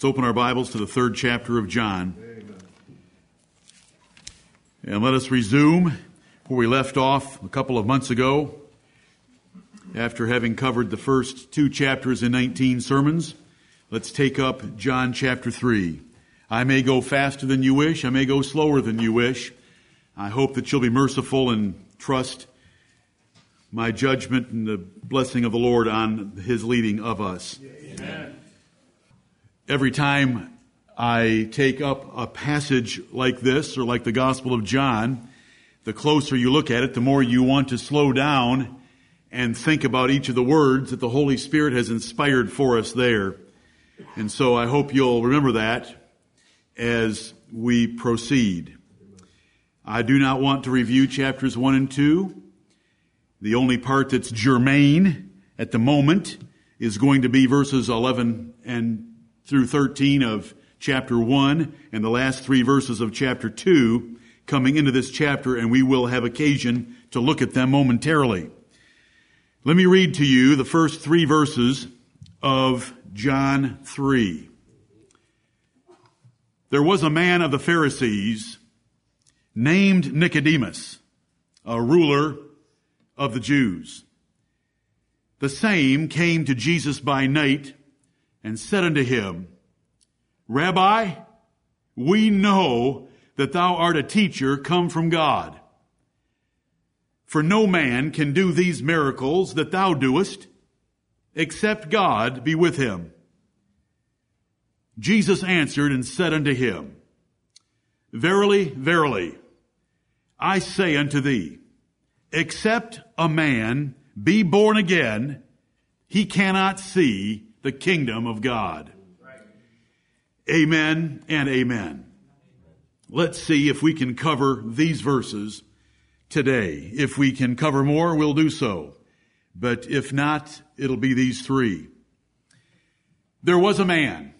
Let's open our Bibles to the third chapter of John. And let us resume where we left off a couple of months ago after having covered the first two chapters in 19 sermons. Let's take up John chapter 3. I may go faster than you wish. I may go slower than you wish. I hope that you'll be merciful and trust my judgment and the blessing of the Lord on his leading of us. Amen. Every time I take up a passage like this or like the Gospel of John, the closer you look at it, the more you want to slow down and think about each of the words that the Holy Spirit has inspired for us there. And so I hope you'll remember that as we proceed. I do not want to review chapters 1 and 2. The only part that's germane at the moment is going to be verses 11 and through 13 of chapter 1 and the last three verses of chapter 2 coming into this chapter, and we will have occasion to look at them momentarily. Let me read to you the first three verses of John 3. There was a man of the Pharisees named Nicodemus, a ruler of the Jews. The same came to Jesus by night and said unto him, Rabbi, we know that thou art a teacher come from God. For no man can do these miracles that thou doest, except God be with him. Jesus answered and said unto him, Verily, verily, I say unto thee, except a man be born again, he cannot see the kingdom of God. Amen and amen. Let's see if we can cover these verses today. If we can cover more, we'll do so. But if not, it'll be these three. There was a man.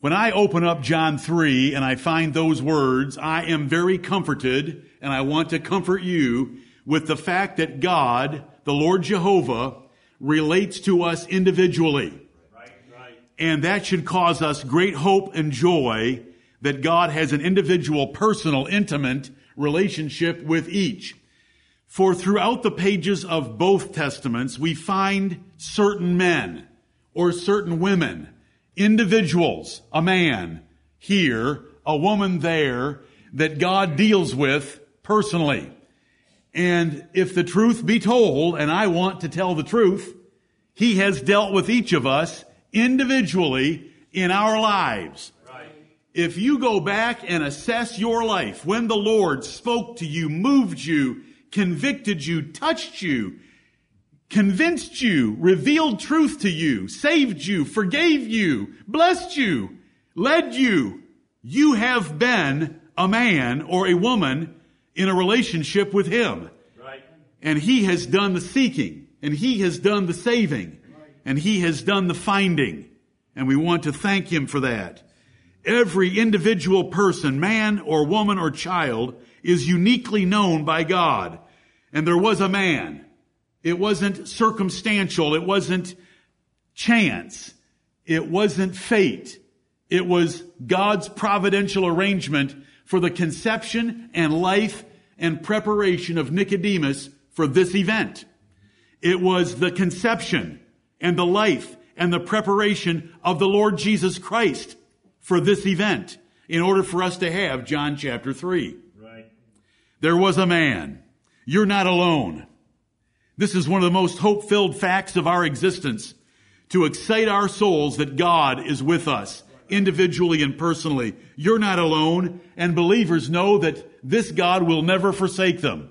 When I open up John 3 and I find those words, I am very comforted and I want to comfort you with the fact that God, the Lord Jehovah, relates to us individually. And that should cause us great hope and joy that God has an individual, personal, intimate relationship with each. For throughout the pages of both testaments, we find certain men or certain women, individuals, a man here, a woman there, that God deals with personally. And if the truth be told, and I want to tell the truth, He has dealt with each of us individually in our lives. Right. If you go back and assess your life, when the Lord spoke to you, moved you, convicted you, touched you, convinced you, revealed truth to you, saved you, forgave you, blessed you, led you, you have been a man or a woman in a relationship with Him. Right. And He has done the seeking, and He has done the saving, and He has done the finding. And we want to thank Him for that. Every individual person, man or woman or child, is uniquely known by God. And there was a man. It wasn't circumstantial. It wasn't chance. It wasn't fate. It was God's providential arrangement for the conception and life and preparation of Nicodemus for this event. It was the conception and the life and the preparation of the Lord Jesus Christ for this event in order for us to have John chapter 3. Right. There was a man. You're not alone. This is one of the most hope-filled facts of our existence to excite our souls that God is with us individually and personally. You're not alone and believers know that this God will never forsake them.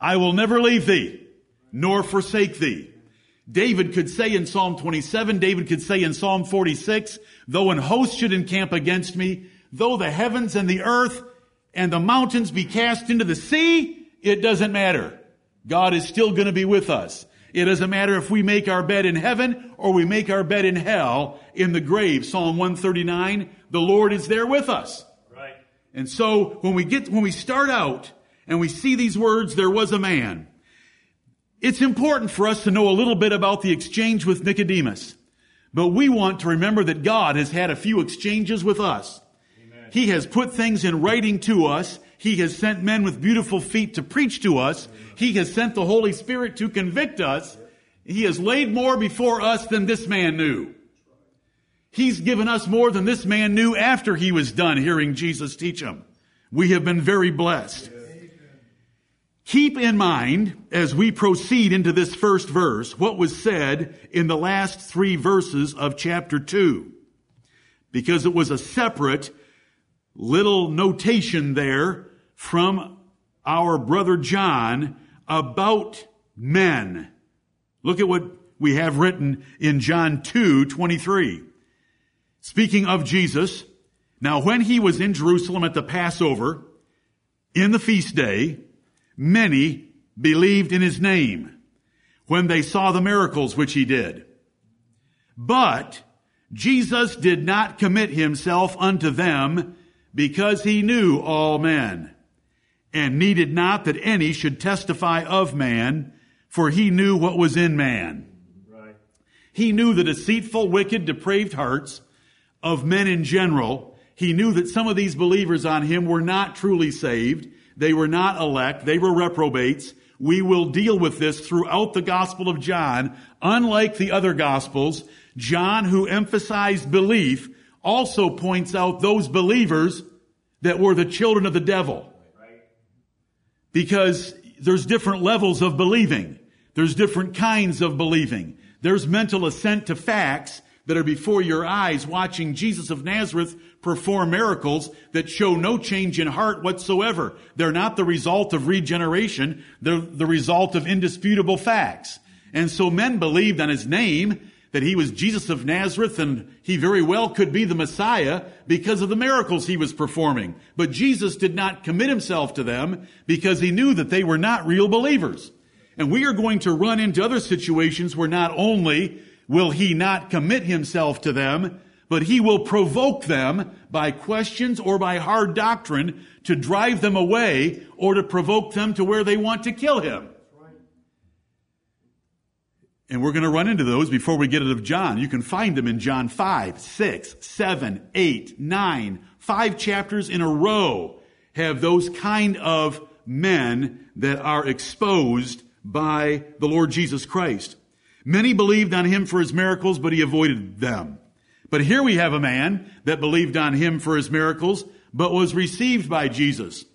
I will never leave thee, nor forsake thee. David could say in Psalm 27, David could say in Psalm 46, though an host should encamp against me, though the heavens and the earth and the mountains be cast into the sea, it doesn't matter. God is still going to be with us. It doesn't matter if we make our bed in heaven or we make our bed in hell in the grave. Psalm 139, the Lord is there with us. Right. And so when we get, when we start out and we see these words, there was a man. It's important for us to know a little bit about the exchange with Nicodemus. But we want to remember that God has had a few exchanges with us. Amen. He has put things in writing to us. He has sent men with beautiful feet to preach to us. He has sent the Holy Spirit to convict us. He has laid more before us than this man knew. He's given us more than this man knew after he was done hearing Jesus teach him. We have been very blessed. Keep in mind, as we proceed into this first verse, what was said in the last three verses of chapter 2. Because it was a separate little notation there from our brother John about men. Look at what we have written in John 2, 23. Speaking of Jesus, now when he was in Jerusalem at the Passover, in the feast day, many believed in his name when they saw the miracles which he did. But Jesus did not commit himself unto them because he knew all men and needed not that any should testify of man, for he knew what was in man. Right. He knew the deceitful, wicked, depraved hearts of men in general. He knew that some of these believers on him were not truly saved. They were not elect. They were reprobates. We will deal with this throughout the Gospel of John. Unlike the other Gospels, John, who emphasized belief, also points out those believers that were the children of the devil because there's different levels of believing. There's different kinds of believing. There's mental assent to facts that are before your eyes watching Jesus of Nazareth perform miracles that show no change in heart whatsoever. They're not the result of regeneration. They're the result of indisputable facts. And so men believed on his name that he was Jesus of Nazareth and he very well could be the Messiah because of the miracles he was performing. But Jesus did not commit himself to them because he knew that they were not real believers. And we are going to run into other situations where not only will he not commit himself to them, but he will provoke them by questions or by hard doctrine to drive them away or to provoke them to where they want to kill him. And we're going to run into those before we get out of John. You can find them in John 5, 6, 7, 8, 9, five chapters in a row have those kind of men that are exposed by the Lord Jesus Christ. Many believed on him for his miracles, but he avoided them. But here we have a man that believed on him for his miracles, but was received by Jesus.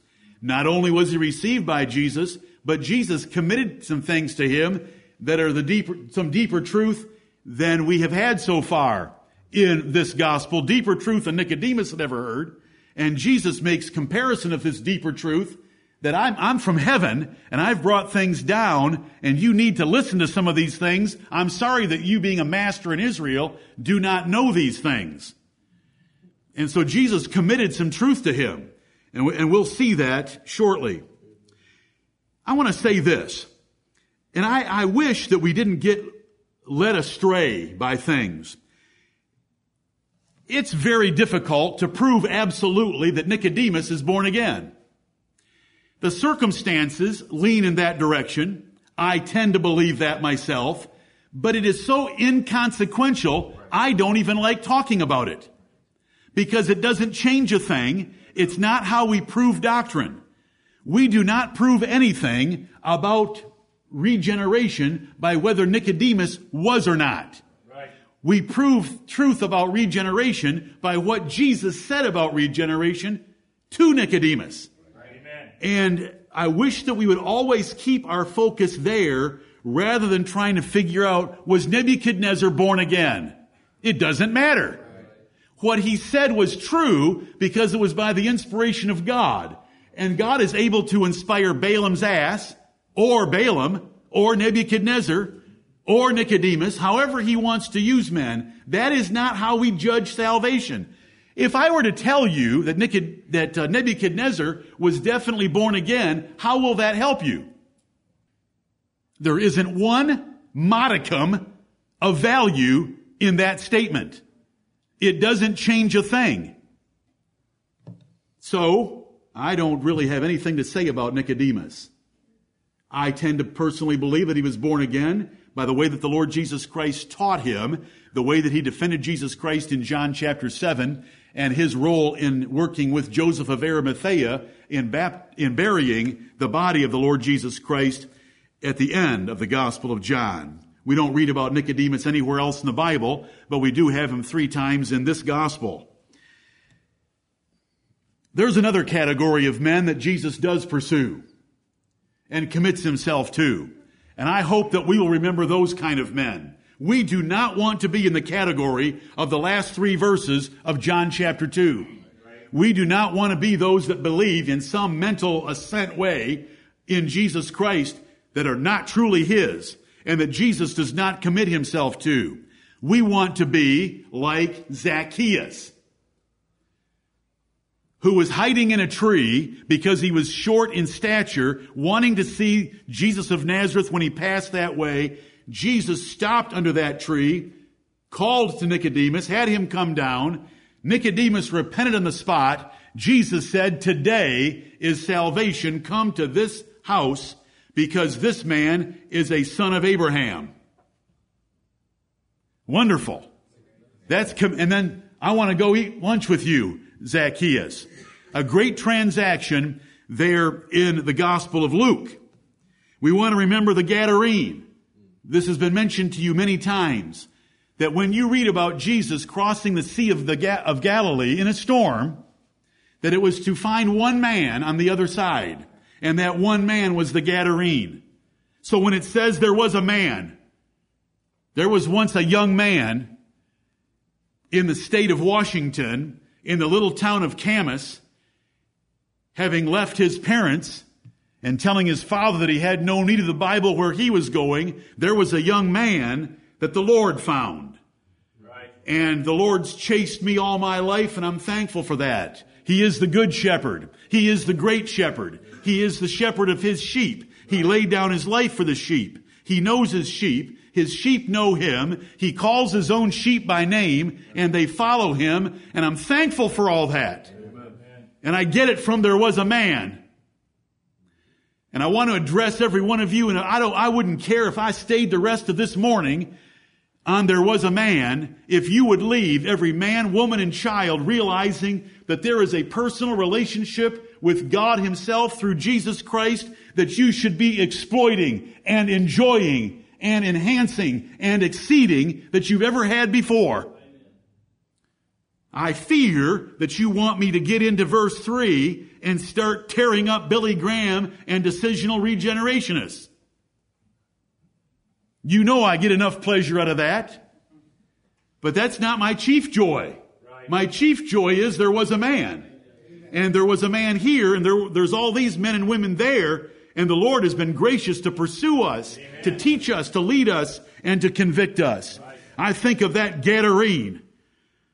Not only was he received by Jesus, but Jesus committed some things to him that are the deeper, some deeper truth than we have had so far in this gospel, deeper truth than Nicodemus had ever heard. And Jesus makes comparison of this deeper truth that I'm, I'm from heaven and I've brought things down and you need to listen to some of these things. I'm sorry that you being a master in Israel do not know these things. And so Jesus committed some truth to him and, and we'll see that shortly. I want to say this. And I, I wish that we didn't get led astray by things. It's very difficult to prove absolutely that Nicodemus is born again. The circumstances lean in that direction. I tend to believe that myself, but it is so inconsequential, I don't even like talking about it. Because it doesn't change a thing. It's not how we prove doctrine. We do not prove anything about regeneration by whether Nicodemus was or not. Right. We prove truth about regeneration by what Jesus said about regeneration to Nicodemus. Right. And I wish that we would always keep our focus there rather than trying to figure out, was Nebuchadnezzar born again? It doesn't matter. What he said was true because it was by the inspiration of God. And God is able to inspire Balaam's ass or Balaam, or Nebuchadnezzar, or Nicodemus, however he wants to use men. That is not how we judge salvation. If I were to tell you that, that uh, Nebuchadnezzar was definitely born again, how will that help you? There isn't one modicum of value in that statement. It doesn't change a thing. So, I don't really have anything to say about Nicodemus. I tend to personally believe that he was born again, by the way that the Lord Jesus Christ taught him, the way that he defended Jesus Christ in John chapter 7, and his role in working with Joseph of Arimathea in, bap- in burying the body of the Lord Jesus Christ at the end of the Gospel of John. We don't read about Nicodemus anywhere else in the Bible, but we do have him three times in this Gospel. There's another category of men that Jesus does pursue and commits himself to. And I hope that we will remember those kind of men. We do not want to be in the category of the last three verses of John chapter 2. We do not want to be those that believe in some mental assent way in Jesus Christ that are not truly His and that Jesus does not commit Himself to. We want to be like Zacchaeus, who was hiding in a tree because he was short in stature, wanting to see Jesus of Nazareth when he passed that way. Jesus stopped under that tree, called to Nicodemus, had him come down. Nicodemus repented on the spot. Jesus said, today is salvation come to this house because this man is a son of Abraham. Wonderful. That's, com- and then I want to go eat lunch with you, Zacchaeus. A great transaction there in the Gospel of Luke. We want to remember the Gadarene. This has been mentioned to you many times. That when you read about Jesus crossing the Sea of, the Ga- of Galilee in a storm, that it was to find one man on the other side and that one man was the Gadarene. So when it says there was a man, there was once a young man in the state of Washington, in the little town of Camas, having left his parents and telling his father that he had no need of the Bible where he was going, there was a young man that the Lord found. Right. And the Lord's chased me all my life and I'm thankful for that. He is the good shepherd. He is the great shepherd. He is the shepherd of his sheep. He laid down his life for the sheep. He knows his sheep. His sheep know him. He calls his own sheep by name and they follow him. And I'm thankful for all that. And I get it from there was a man. And I want to address every one of you and I don't, I wouldn't care if I stayed the rest of this morning on there was a man, if you would leave every man, woman, and child realizing that there is a personal relationship with God himself through Jesus Christ that you should be exploiting and enjoying and enhancing and exceeding that you've ever had before. I fear that you want me to get into verse 3 and start tearing up Billy Graham and decisional regenerationists. You know I get enough pleasure out of that. But that's not my chief joy. My chief joy is there was a man. And there was a man here, and there, there's all these men and women there, and the Lord has been gracious to pursue us, Amen. to teach us, to lead us, and to convict us. Right. I think of that Gadarene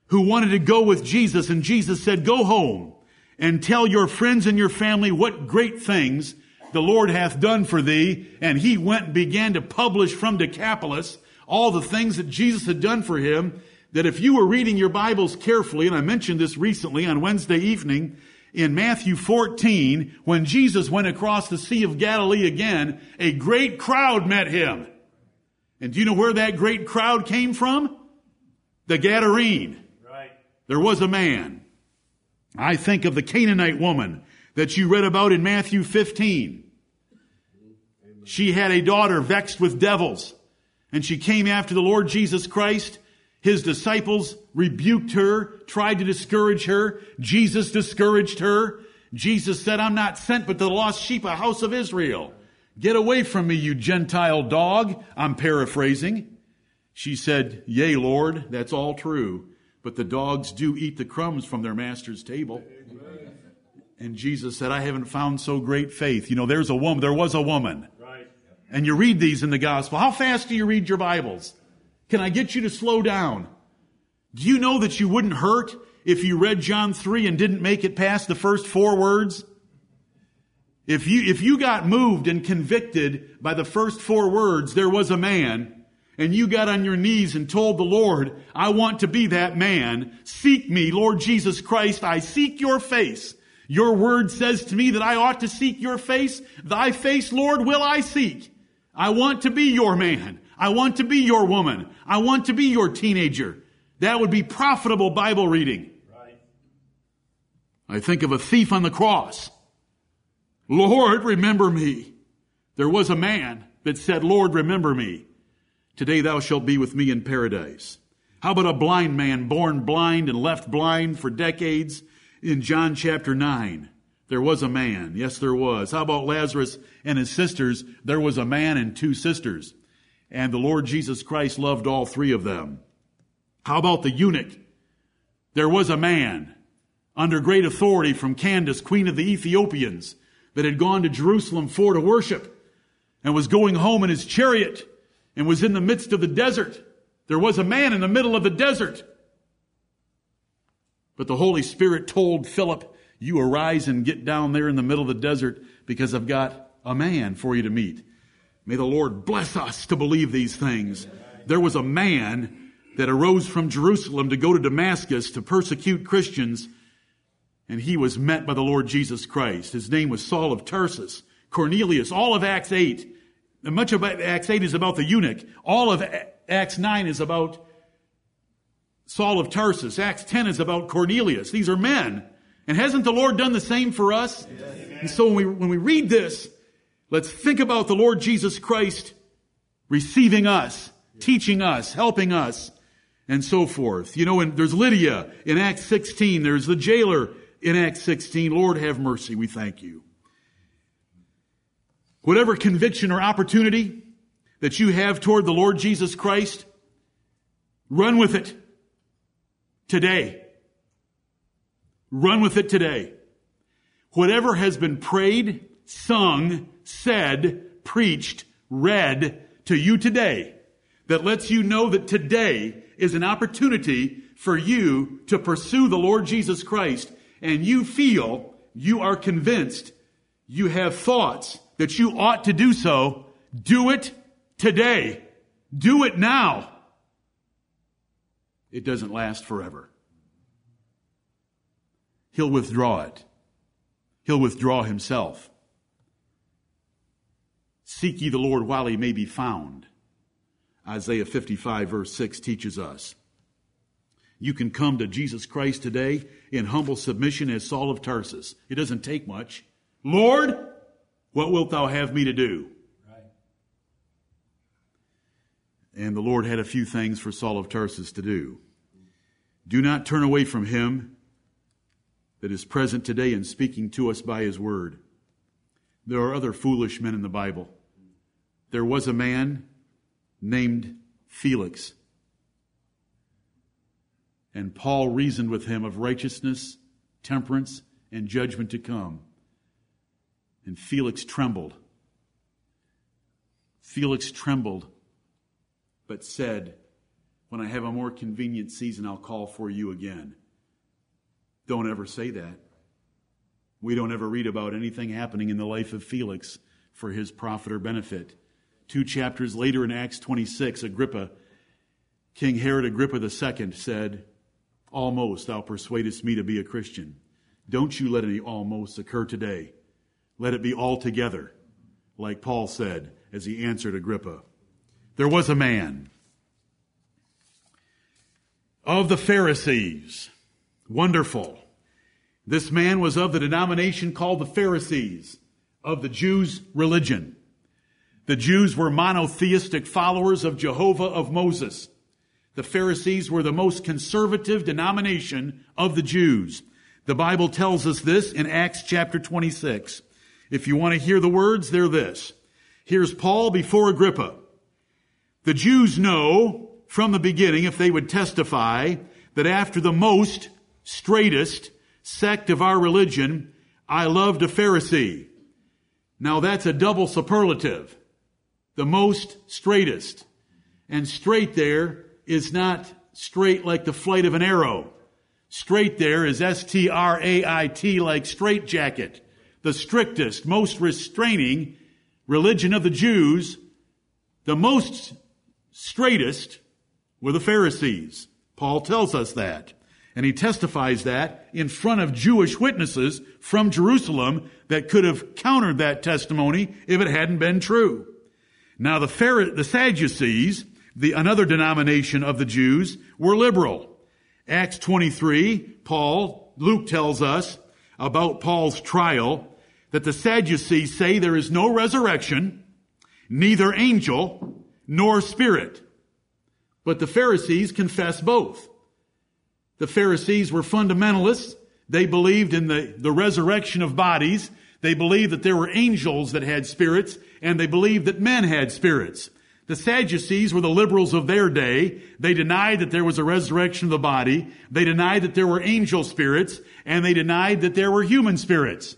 who wanted to go with Jesus, and Jesus said, Go home and tell your friends and your family what great things the Lord hath done for thee. And he went and began to publish from Decapolis all the things that Jesus had done for him. That if you were reading your Bibles carefully, and I mentioned this recently on Wednesday evening, in Matthew 14, when Jesus went across the Sea of Galilee again, a great crowd met him. And do you know where that great crowd came from? The Gadarene. Right. There was a man. I think of the Canaanite woman that you read about in Matthew 15. She had a daughter vexed with devils, and she came after the Lord Jesus Christ. His disciples rebuked her, tried to discourage her. Jesus discouraged her. Jesus said, I'm not sent but to the lost sheep, a house of Israel. Get away from me, you Gentile dog. I'm paraphrasing. She said, Yea, Lord, that's all true. But the dogs do eat the crumbs from their master's table. And Jesus said, I haven't found so great faith. You know, there's a woman, there was a woman and you read these in the gospel. How fast do you read your Bibles? Can I get you to slow down? Do you know that you wouldn't hurt if you read John 3 and didn't make it past the first four words? If you, if you got moved and convicted by the first four words, there was a man, and you got on your knees and told the Lord, I want to be that man. Seek me, Lord Jesus Christ. I seek your face. Your word says to me that I ought to seek your face. Thy face, Lord, will I seek. I want to be your man. I want to be your woman. I want to be your teenager. That would be profitable Bible reading. Right. I think of a thief on the cross. Lord, remember me. There was a man that said, Lord, remember me. Today thou shalt be with me in paradise. How about a blind man born blind and left blind for decades in John chapter 9? There was a man. Yes, there was. How about Lazarus and his sisters? There was a man and two sisters. And the Lord Jesus Christ loved all three of them. How about the eunuch? There was a man under great authority from Candace, queen of the Ethiopians, that had gone to Jerusalem for to worship and was going home in his chariot and was in the midst of the desert. There was a man in the middle of the desert. But the Holy Spirit told Philip, you arise and get down there in the middle of the desert because I've got a man for you to meet. May the Lord bless us to believe these things. There was a man that arose from Jerusalem to go to Damascus to persecute Christians, and he was met by the Lord Jesus Christ. His name was Saul of Tarsus. Cornelius, all of Acts 8 much of Acts 8 is about the eunuch. All of Acts 9 is about Saul of Tarsus. Acts 10 is about Cornelius. These are men. And hasn't the Lord done the same for us? Yes. And so when we, when we read this, let's think about the Lord Jesus Christ receiving us, teaching us, helping us, and so forth. You know, and there's Lydia in Acts 16. There's the jailer in Acts 16. Lord have mercy. We thank you. Whatever conviction or opportunity that you have toward the Lord Jesus Christ, run with it today. Run with it today. Whatever has been prayed, sung, said, preached, read to you today that lets you know that today is an opportunity for you to pursue the Lord Jesus Christ and you feel, you are convinced, you have thoughts, that you ought to do so, do it today. Do it now. It doesn't last forever. He'll withdraw it. He'll withdraw himself. Seek ye the Lord while he may be found. Isaiah 55 verse 6 teaches us. You can come to Jesus Christ today in humble submission as Saul of Tarsus. It doesn't take much. Lord, what wilt thou have me to do? Right. And the Lord had a few things for Saul of Tarsus to do. Do not turn away from him that is present today and speaking to us by his word. There are other foolish men in the Bible. There was a man named Felix. And Paul reasoned with him of righteousness, temperance, and judgment to come. And Felix trembled. Felix trembled, but said, When I have a more convenient season, I'll call for you again. Don't ever say that. We don't ever read about anything happening in the life of Felix for his profit or benefit. Two chapters later in Acts 26, Agrippa, King Herod Agrippa II said, Almost thou persuadest me to be a Christian. Don't you let any almost occur today. Let it be altogether, like Paul said as he answered Agrippa. There was a man of the Pharisees. Wonderful. This man was of the denomination called the Pharisees, of the Jews' religion. The Jews were monotheistic followers of Jehovah of Moses. The Pharisees were the most conservative denomination of the Jews. The Bible tells us this in Acts chapter 26. If you want to hear the words, they're this. Here's Paul before Agrippa. The Jews know from the beginning, if they would testify, that after the most straightest sect of our religion, I loved a Pharisee. Now that's a double superlative. The most straightest. And straight there is not straight like the flight of an arrow. Straight there is S-T-R-A-I-T like straight jacket the strictest, most restraining religion of the Jews, the most straightest were the Pharisees. Paul tells us that. And he testifies that in front of Jewish witnesses from Jerusalem that could have countered that testimony if it hadn't been true. Now the, Phari- the Sadducees, the, another denomination of the Jews, were liberal. Acts 23, Paul, Luke tells us about Paul's trial that the Sadducees say there is no resurrection, neither angel nor spirit. But the Pharisees confess both. The Pharisees were fundamentalists. They believed in the, the resurrection of bodies. They believed that there were angels that had spirits, and they believed that men had spirits. The Sadducees were the liberals of their day. They denied that there was a resurrection of the body. They denied that there were angel spirits, and they denied that there were human spirits.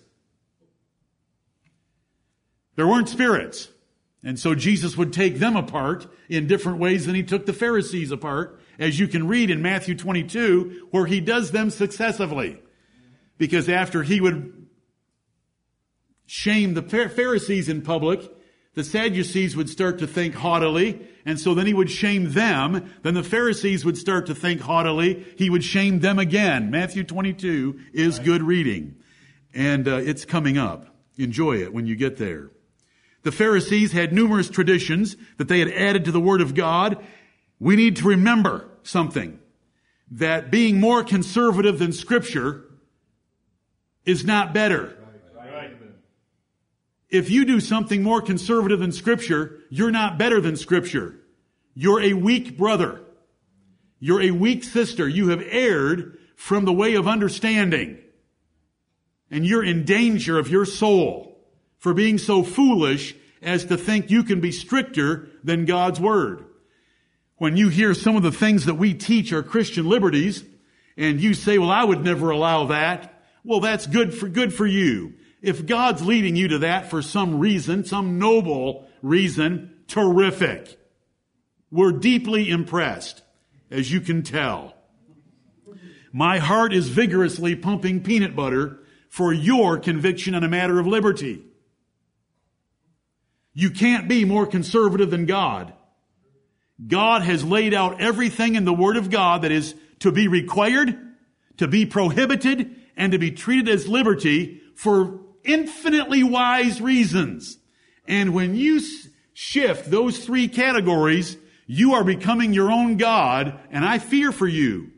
There weren't spirits. And so Jesus would take them apart in different ways than he took the Pharisees apart, as you can read in Matthew 22, where he does them successively. Because after he would shame the Pharisees in public, the Sadducees would start to think haughtily, and so then he would shame them. Then the Pharisees would start to think haughtily. He would shame them again. Matthew 22 is good reading. And uh, it's coming up. Enjoy it when you get there. The Pharisees had numerous traditions that they had added to the Word of God. We need to remember something. That being more conservative than Scripture is not better. If you do something more conservative than Scripture, you're not better than Scripture. You're a weak brother. You're a weak sister. You have erred from the way of understanding. And you're in danger of your soul for being so foolish as to think you can be stricter than God's Word. When you hear some of the things that we teach are Christian liberties, and you say, well, I would never allow that. Well, that's good for, good for you. If God's leading you to that for some reason, some noble reason, terrific. We're deeply impressed, as you can tell. My heart is vigorously pumping peanut butter for your conviction on a matter of liberty. You can't be more conservative than God. God has laid out everything in the Word of God that is to be required, to be prohibited, and to be treated as liberty for infinitely wise reasons. And when you shift those three categories, you are becoming your own God, and I fear for you.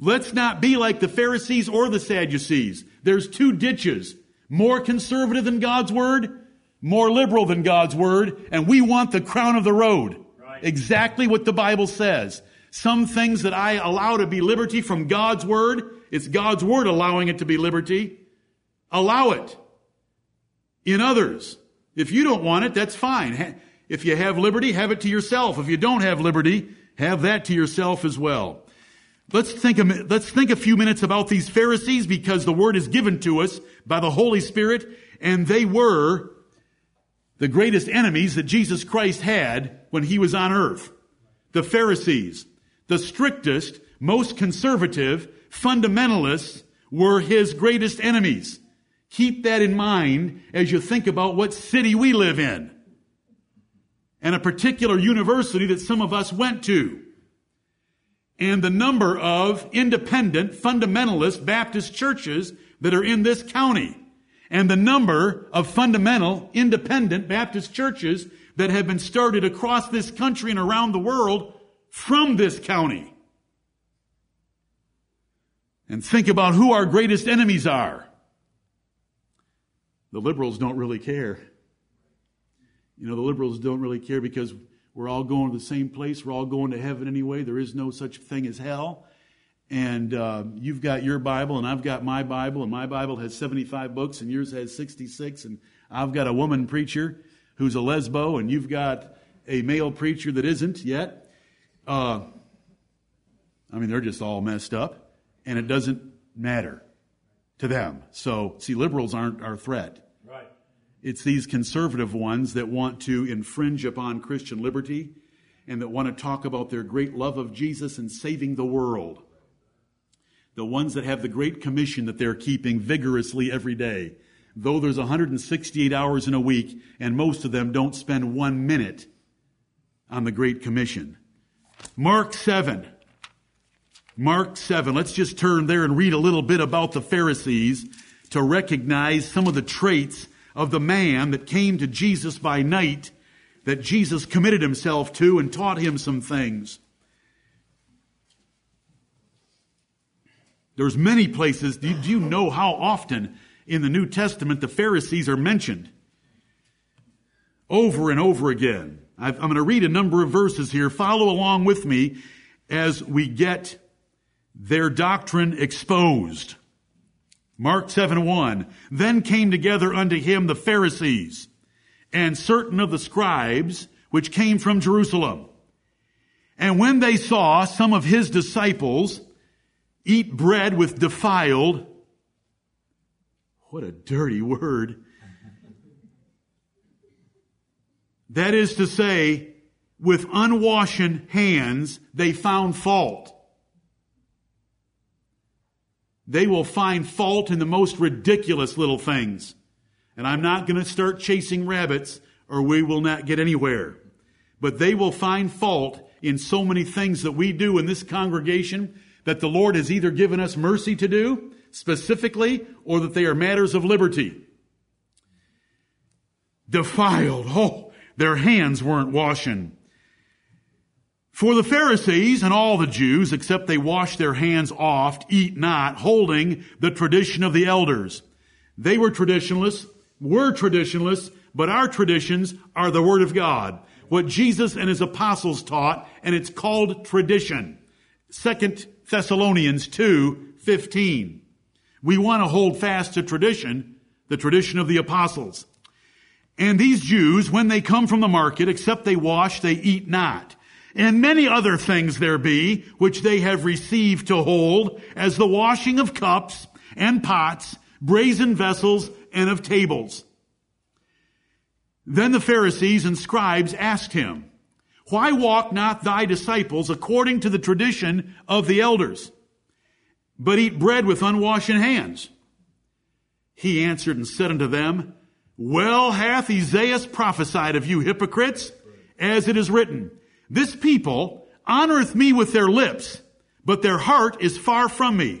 Let's not be like the Pharisees or the Sadducees. There's two ditches. More conservative than God's Word, more liberal than God's Word, and we want the crown of the road. Right. Exactly what the Bible says. Some things that I allow to be liberty from God's Word, it's God's Word allowing it to be liberty. Allow it in others. If you don't want it, that's fine. If you have liberty, have it to yourself. If you don't have liberty, have that to yourself as well. Let's think a, let's think a few minutes about these Pharisees because the word is given to us by the Holy Spirit and they were the greatest enemies that Jesus Christ had when he was on earth. The Pharisees, the strictest, most conservative, fundamentalists were his greatest enemies. Keep that in mind as you think about what city we live in and a particular university that some of us went to and the number of independent fundamentalist Baptist churches that are in this county and the number of fundamental independent Baptist churches that have been started across this country and around the world from this county. And think about who our greatest enemies are. The liberals don't really care. You know, the liberals don't really care because we're all going to the same place. We're all going to heaven anyway. There is no such thing as hell. And uh, you've got your Bible, and I've got my Bible, and my Bible has 75 books, and yours has 66. And I've got a woman preacher who's a lesbo, and you've got a male preacher that isn't yet. Uh, I mean, they're just all messed up, and it doesn't matter to them. So, see, liberals aren't our threat. Right. It's these conservative ones that want to infringe upon Christian liberty and that want to talk about their great love of Jesus and saving the world. The ones that have the great commission that they're keeping vigorously every day. Though there's 168 hours in a week, and most of them don't spend one minute on the Great Commission. Mark 7. Mark 7. Let's just turn there and read a little bit about the Pharisees to recognize some of the traits of the man that came to Jesus by night that Jesus committed himself to and taught him some things. There's many places. Do you know how often in the New Testament the Pharisees are mentioned? Over and over again. i am going to read a number of verses here. Follow along with me as we get their doctrine exposed. Mark 7 1. Then came together unto him the Pharisees and certain of the scribes which came from Jerusalem. And when they saw some of his disciples eat bread with defiled, what a dirty word. That is to say, with unwashen hands, they found fault. They will find fault in the most ridiculous little things. And I'm not going to start chasing rabbits or we will not get anywhere. But they will find fault in so many things that we do in this congregation that the Lord has either given us mercy to do specifically or that they are matters of liberty. Defiled. Oh, their hands weren't washing. For the Pharisees and all the Jews, except they wash their hands oft, eat not, holding the tradition of the elders. They were traditionalists, were traditionalists, but our traditions are the Word of God. What Jesus and His apostles taught, and it's called tradition. Second Thessalonians 2, 15. We want to hold fast to tradition, the tradition of the apostles. And these Jews, when they come from the market, except they wash, they eat not and many other things there be, which they have received to hold, as the washing of cups and pots, brazen vessels, and of tables. Then the Pharisees and scribes asked him, Why walk not thy disciples according to the tradition of the elders, but eat bread with unwashen hands? He answered and said unto them, Well hath Esaias prophesied of you hypocrites, as it is written, this people honoreth me with their lips, but their heart is far from me.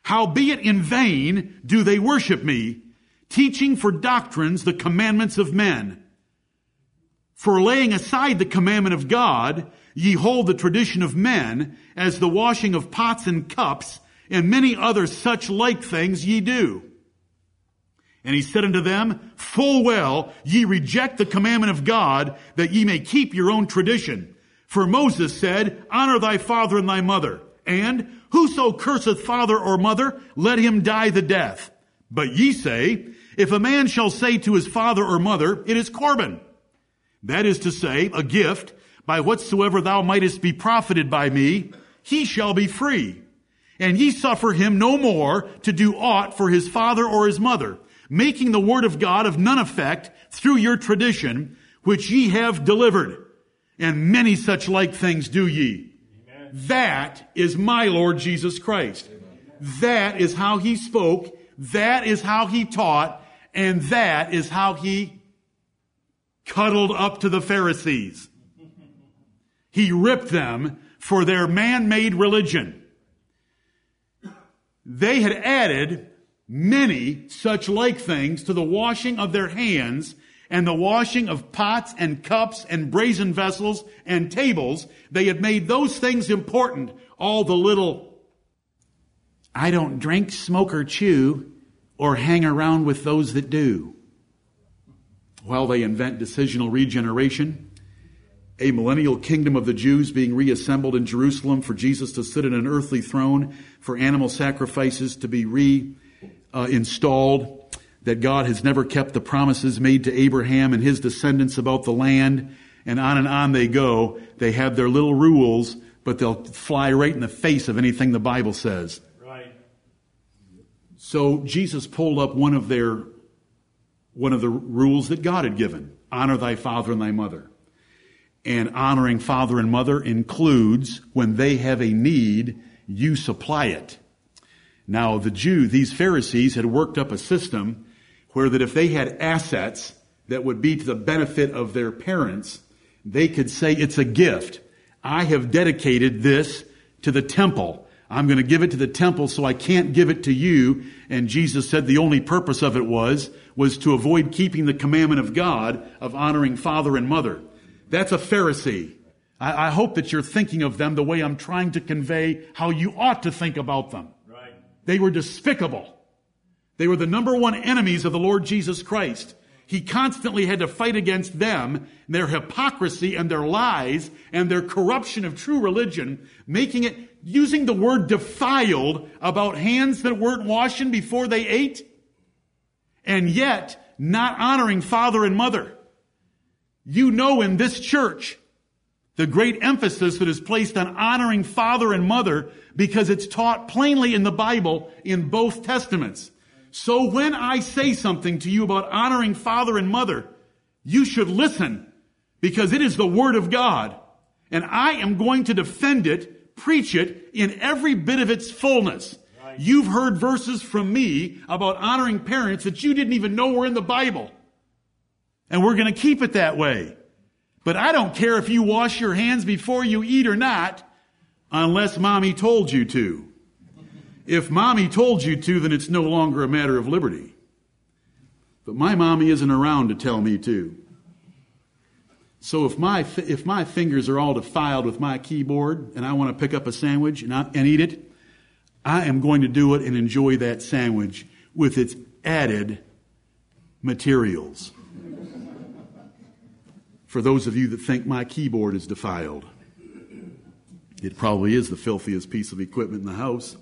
Howbeit in vain do they worship me, teaching for doctrines the commandments of men. For laying aside the commandment of God, ye hold the tradition of men, as the washing of pots and cups, and many other such like things ye do. And he said unto them, Full well, ye reject the commandment of God, that ye may keep your own tradition. For Moses said, Honor thy father and thy mother. And, Whoso curseth father or mother, let him die the death. But ye say, If a man shall say to his father or mother, It is Corban. That is to say, a gift, by whatsoever thou mightest be profited by me, he shall be free. And ye suffer him no more to do aught for his father or his mother making the word of God of none effect through your tradition, which ye have delivered. And many such like things do ye. Amen. That is my Lord Jesus Christ. Amen. That is how he spoke. That is how he taught. And that is how he cuddled up to the Pharisees. He ripped them for their man-made religion. They had added many such like things to the washing of their hands and the washing of pots and cups and brazen vessels and tables. They had made those things important. All the little, I don't drink, smoke, or chew, or hang around with those that do. While they invent decisional regeneration, a millennial kingdom of the Jews being reassembled in Jerusalem for Jesus to sit in an earthly throne, for animal sacrifices to be re uh, installed, that God has never kept the promises made to Abraham and his descendants about the land, and on and on they go. They have their little rules, but they'll fly right in the face of anything the Bible says. Right. So Jesus pulled up one of their one of the rules that God had given. Honor thy father and thy mother. And honoring father and mother includes when they have a need, you supply it. Now, the Jew, these Pharisees had worked up a system where that if they had assets that would be to the benefit of their parents, they could say it's a gift. I have dedicated this to the temple. I'm going to give it to the temple so I can't give it to you. And Jesus said the only purpose of it was, was to avoid keeping the commandment of God of honoring father and mother. That's a Pharisee. I, I hope that you're thinking of them the way I'm trying to convey how you ought to think about them. They were despicable. They were the number one enemies of the Lord Jesus Christ. He constantly had to fight against them, their hypocrisy and their lies and their corruption of true religion, making it, using the word defiled about hands that weren't washing before they ate, and yet not honoring father and mother. You know in this church, the great emphasis that is placed on honoring father and mother because it's taught plainly in the Bible in both testaments. So when I say something to you about honoring father and mother, you should listen because it is the word of God. And I am going to defend it, preach it in every bit of its fullness. Right. You've heard verses from me about honoring parents that you didn't even know were in the Bible. And we're going to keep it that way. But I don't care if you wash your hands before you eat or not, unless mommy told you to. If mommy told you to, then it's no longer a matter of liberty. But my mommy isn't around to tell me to. So if my, if my fingers are all defiled with my keyboard and I want to pick up a sandwich and, I, and eat it, I am going to do it and enjoy that sandwich with its added materials. For those of you that think my keyboard is defiled, it probably is the filthiest piece of equipment in the house.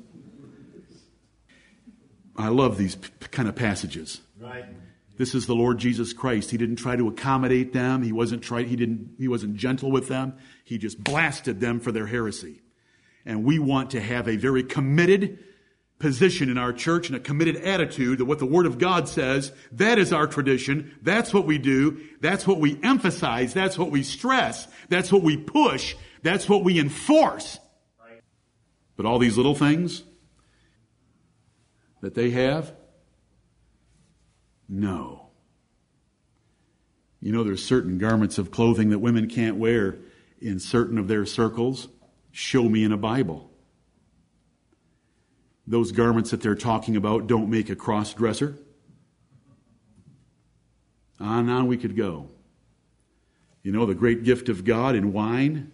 I love these p- kind of passages. Right. This is the Lord Jesus Christ. He didn't try to accommodate them. He wasn't try, he didn't he wasn't gentle with them. He just blasted them for their heresy. And we want to have a very committed position in our church and a committed attitude that what the Word of God says, that is our tradition. That's what we do. That's what we emphasize. That's what we stress. That's what we push. That's what we enforce. But all these little things, that they have? No. You know, there's certain garments of clothing that women can't wear in certain of their circles. Show me in a Bible. Those garments that they're talking about don't make a cross dresser. On and on we could go. You know, the great gift of God in wine,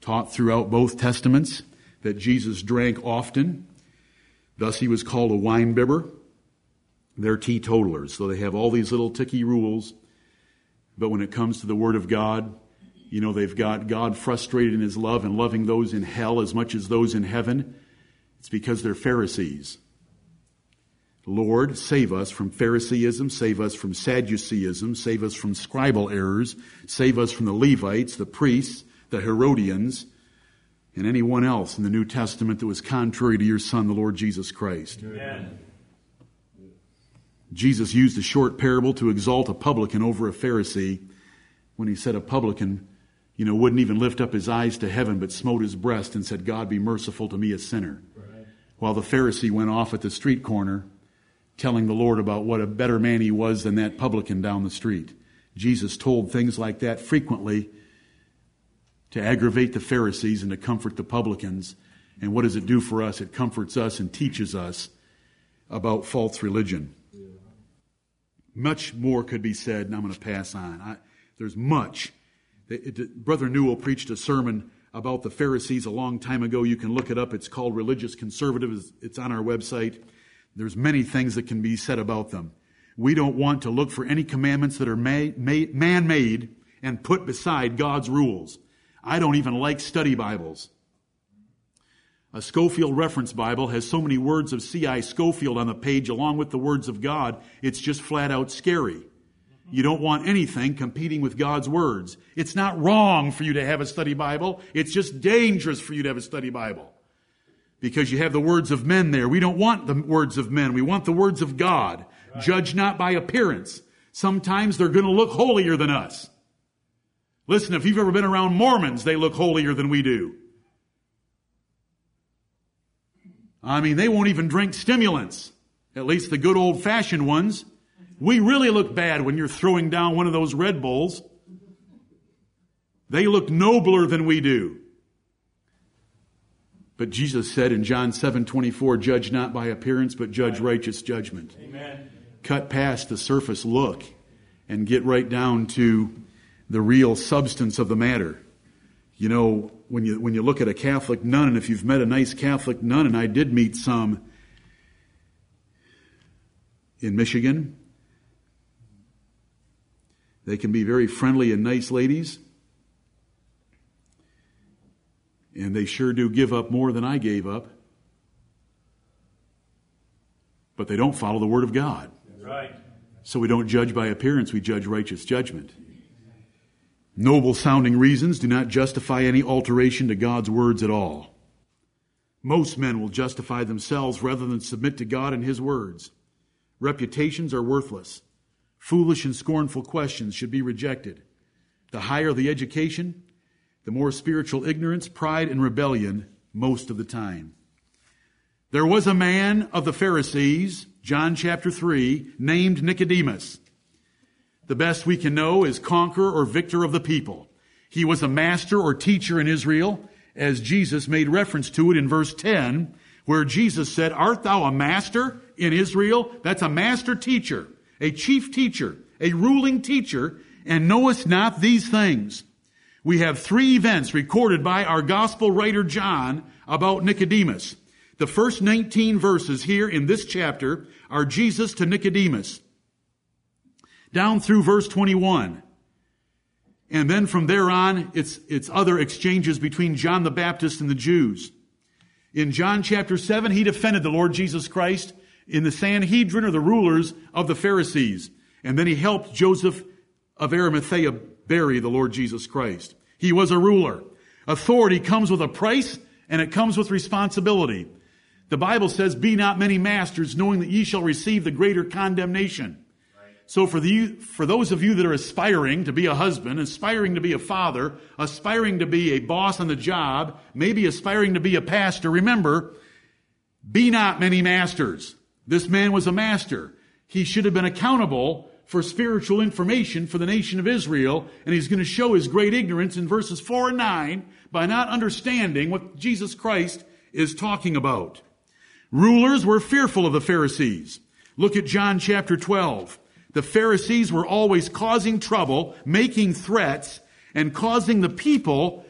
taught throughout both testaments, that Jesus drank often Thus he was called a wine bibber. They're teetotalers, so they have all these little ticky rules. But when it comes to the Word of God, you know, they've got God frustrated in his love and loving those in hell as much as those in heaven. It's because they're Pharisees. Lord, save us from Phariseeism, save us from Sadduceeism, save us from scribal errors, save us from the Levites, the priests, the Herodians, and anyone else in the New Testament that was contrary to your Son, the Lord Jesus Christ. Amen. Jesus used a short parable to exalt a publican over a Pharisee when he said a publican, you know, wouldn't even lift up his eyes to heaven but smote his breast and said, God be merciful to me, a sinner. While the Pharisee went off at the street corner telling the Lord about what a better man he was than that publican down the street. Jesus told things like that frequently to aggravate the Pharisees and to comfort the publicans. And what does it do for us? It comforts us and teaches us about false religion. Much more could be said, and I'm going to pass on. I, there's much. Brother Newell preached a sermon about the Pharisees a long time ago. You can look it up. It's called Religious Conservative. It's on our website. There's many things that can be said about them. We don't want to look for any commandments that are man-made and put beside God's rules. I don't even like study Bibles. A Scofield Reference Bible has so many words of C.I. Scofield on the page along with the words of God, it's just flat out scary. You don't want anything competing with God's words. It's not wrong for you to have a study Bible. It's just dangerous for you to have a study Bible. Because you have the words of men there. We don't want the words of men. We want the words of God. Right. Judge not by appearance. Sometimes they're going to look holier than us. Listen, if you've ever been around Mormons, they look holier than we do. I mean, they won't even drink stimulants, at least the good old fashioned ones. We really look bad when you're throwing down one of those Red Bulls. They look nobler than we do. But Jesus said in John 7 24, judge not by appearance, but judge righteous judgment. Amen. Cut past the surface look and get right down to the real substance of the matter. You know, when you, when you look at a Catholic nun, and if you've met a nice Catholic nun, and I did meet some in Michigan, they can be very friendly and nice ladies. And they sure do give up more than I gave up. But they don't follow the Word of God. Right. So we don't judge by appearance, we judge righteous judgment. Noble sounding reasons do not justify any alteration to God's words at all. Most men will justify themselves rather than submit to God and His words. Reputations are worthless. Foolish and scornful questions should be rejected. The higher the education, the more spiritual ignorance, pride, and rebellion most of the time. There was a man of the Pharisees, John chapter 3, named Nicodemus. The best we can know is conqueror or victor of the people. He was a master or teacher in Israel, as Jesus made reference to it in verse 10, where Jesus said, Art thou a master in Israel? That's a master teacher, a chief teacher, a ruling teacher, and knowest not these things we have three events recorded by our gospel writer John about Nicodemus. The first 19 verses here in this chapter are Jesus to Nicodemus. Down through verse 21. And then from there on, it's, it's other exchanges between John the Baptist and the Jews. In John chapter 7, he defended the Lord Jesus Christ in the Sanhedrin or the rulers of the Pharisees. And then he helped Joseph of Arimathea bury the Lord Jesus Christ. He was a ruler. Authority comes with a price and it comes with responsibility. The Bible says, be not many masters, knowing that ye shall receive the greater condemnation. So for the, for those of you that are aspiring to be a husband, aspiring to be a father, aspiring to be a boss on the job, maybe aspiring to be a pastor, remember, be not many masters. This man was a master. He should have been accountable for spiritual information for the nation of Israel, and he's going to show his great ignorance in verses 4 and 9 by not understanding what Jesus Christ is talking about. Rulers were fearful of the Pharisees. Look at John chapter 12. The Pharisees were always causing trouble, making threats, and causing the people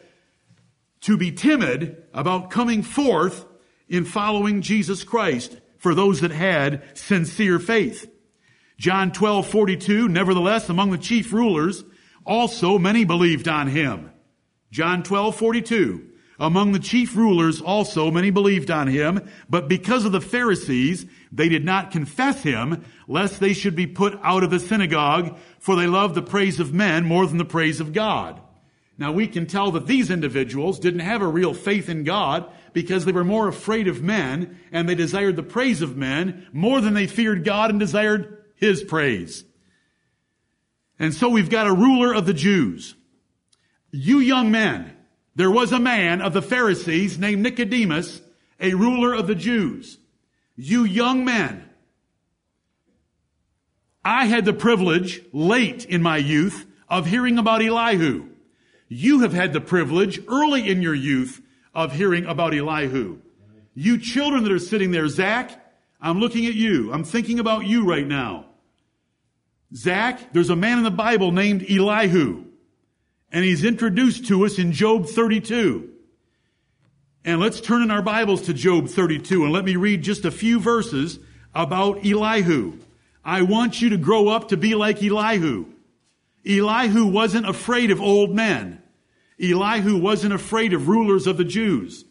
to be timid about coming forth in following Jesus Christ for those that had sincere faith. John 12, 42, nevertheless, among the chief rulers, also many believed on him. John 12, 42, among the chief rulers also many believed on him, but because of the Pharisees, they did not confess him, lest they should be put out of the synagogue, for they loved the praise of men more than the praise of God. Now we can tell that these individuals didn't have a real faith in God because they were more afraid of men and they desired the praise of men more than they feared God and desired his praise. And so we've got a ruler of the Jews. You young men, there was a man of the Pharisees named Nicodemus, a ruler of the Jews. You young men, I had the privilege late in my youth of hearing about Elihu. You have had the privilege early in your youth of hearing about Elihu. You children that are sitting there, Zach, I'm looking at you. I'm thinking about you right now. Zach, there's a man in the Bible named Elihu, and he's introduced to us in Job 32. And let's turn in our Bibles to Job 32 and let me read just a few verses about Elihu. I want you to grow up to be like Elihu. Elihu wasn't afraid of old men. Elihu wasn't afraid of rulers of the Jews.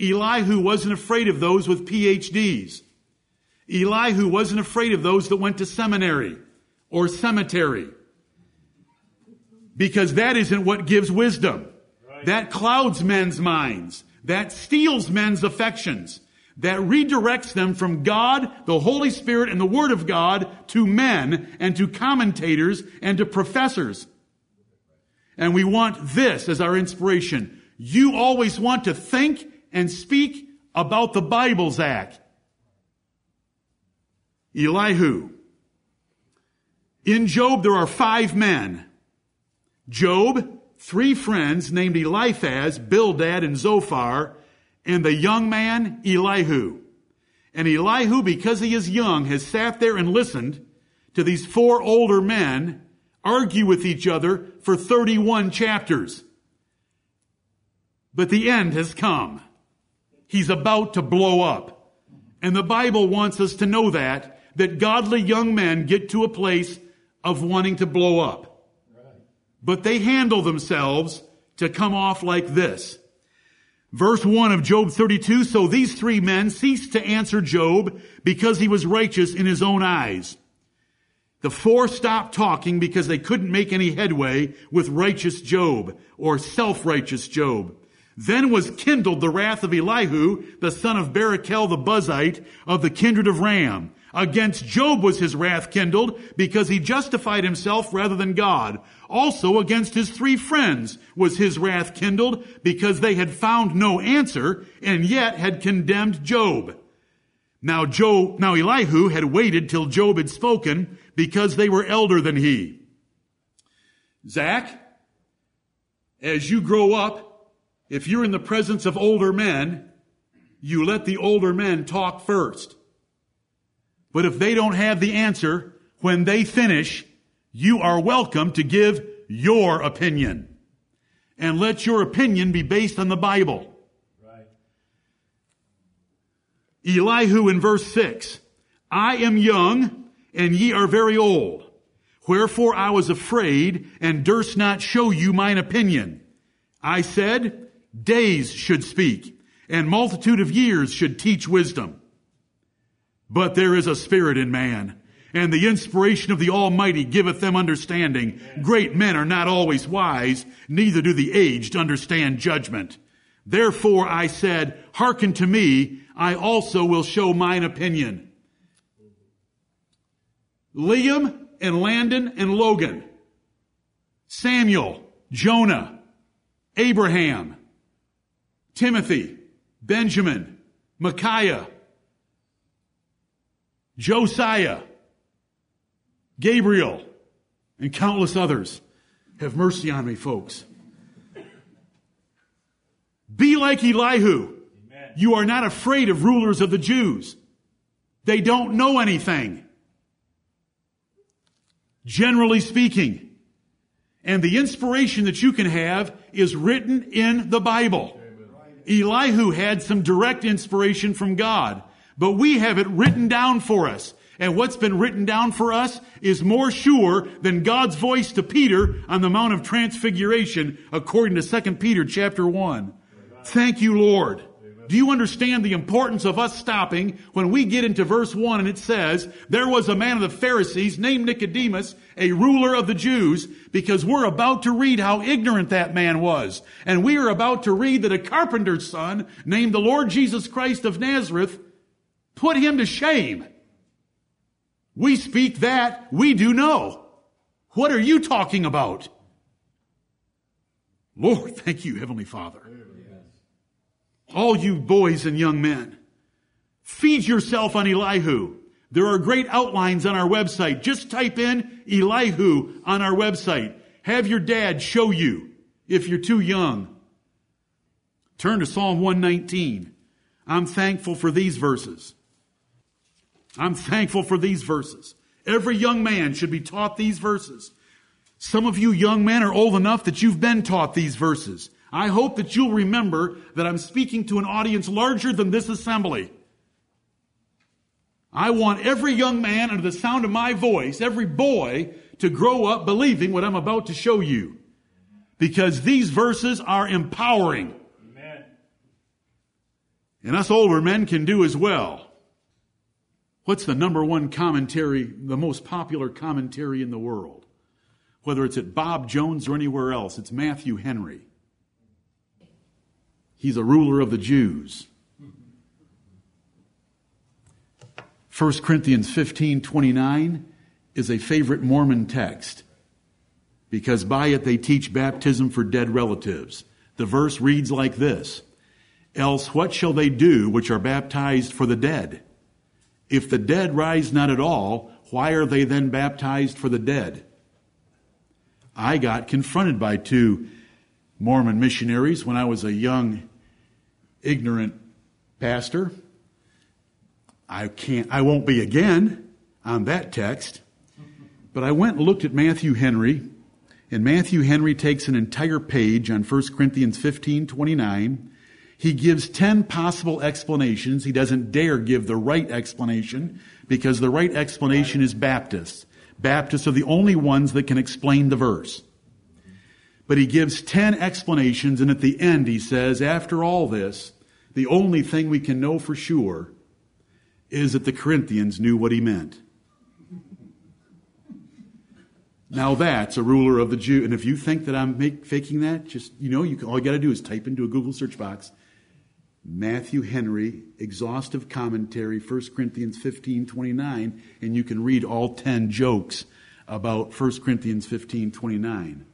Elihu wasn't afraid of those with PhDs. Elihu wasn't afraid of those that went to seminary or cemetery. Because that isn't what gives wisdom. Right. That clouds men's minds. That steals men's affections. That redirects them from God, the Holy Spirit, and the Word of God to men and to commentators and to professors. And we want this as our inspiration. You always want to think and speak about the Bible, Zach. Elihu. In Job, there are five men. Job, three friends named Eliphaz, Bildad, and Zophar, and the young man, Elihu. And Elihu, because he is young, has sat there and listened to these four older men argue with each other for 31 chapters. But the end has come. He's about to blow up. And the Bible wants us to know that, that godly young men get to a place of wanting to blow up. But they handle themselves to come off like this. Verse 1 of Job 32, so these three men ceased to answer Job because he was righteous in his own eyes. The four stopped talking because they couldn't make any headway with righteous Job or self-righteous Job. Then was kindled the wrath of Elihu, the son of Barachel the Buzite of the kindred of Ram. Against Job was his wrath kindled because he justified himself rather than God. Also against his three friends was his wrath kindled because they had found no answer and yet had condemned Job. Now Job, now Elihu had waited till Job had spoken because they were elder than he. Zach, as you grow up, if you're in the presence of older men, you let the older men talk first. But if they don't have the answer, when they finish, you are welcome to give your opinion. And let your opinion be based on the Bible. Right. Elihu in verse 6. I am young, and ye are very old. Wherefore I was afraid, and durst not show you mine opinion. I said, days should speak, and multitude of years should teach wisdom. But there is a spirit in man, and the inspiration of the Almighty giveth them understanding. Great men are not always wise, neither do the aged understand judgment. Therefore I said, hearken to me, I also will show mine opinion. Liam and Landon and Logan, Samuel, Jonah, Abraham, Timothy, Benjamin, Micaiah, Josiah, Gabriel, and countless others. Have mercy on me, folks. Be like Elihu. Amen. You are not afraid of rulers of the Jews. They don't know anything. Generally speaking. And the inspiration that you can have is written in the Bible. Elihu had some direct inspiration from God. But we have it written down for us. And what's been written down for us is more sure than God's voice to Peter on the Mount of Transfiguration, according to 2 Peter chapter 1. Thank you, Lord. Do you understand the importance of us stopping when we get into verse 1 and it says, There was a man of the Pharisees named Nicodemus, a ruler of the Jews, because we're about to read how ignorant that man was. And we are about to read that a carpenter's son named the Lord Jesus Christ of Nazareth Put him to shame. We speak that, we do know. What are you talking about? Lord, thank you, Heavenly Father. All you boys and young men, feed yourself on Elihu. There are great outlines on our website. Just type in Elihu on our website. Have your dad show you if you're too young. Turn to Psalm 119. I'm thankful for these verses. I'm thankful for these verses. Every young man should be taught these verses. Some of you young men are old enough that you've been taught these verses. I hope that you'll remember that I'm speaking to an audience larger than this assembly. I want every young man under the sound of my voice, every boy, to grow up believing what I'm about to show you. Because these verses are empowering. Amen. And us older men can do as well. What's the number one commentary, the most popular commentary in the world? Whether it's at Bob Jones or anywhere else, it's Matthew Henry. He's a ruler of the Jews. 1 Corinthians 15 29 is a favorite Mormon text because by it they teach baptism for dead relatives. The verse reads like this Else what shall they do which are baptized for the dead? If the dead rise not at all, why are they then baptized for the dead? I got confronted by two Mormon missionaries when I was a young ignorant pastor. I can't, I won't be again on that text. But I went and looked at Matthew Henry, and Matthew Henry takes an entire page on 1 Corinthians 15, 29. He gives 10 possible explanations. He doesn't dare give the right explanation because the right explanation is Baptists. Baptists are the only ones that can explain the verse. But he gives 10 explanations, and at the end he says, after all this, the only thing we can know for sure is that the Corinthians knew what he meant. Now that's a ruler of the Jew. And if you think that I'm make, faking that, just, you know, you can, all you got to do is type into a Google search box Matthew Henry, exhaustive commentary, 1 Corinthians 15, 29, and you can read all 10 jokes about 1 Corinthians 15, 29.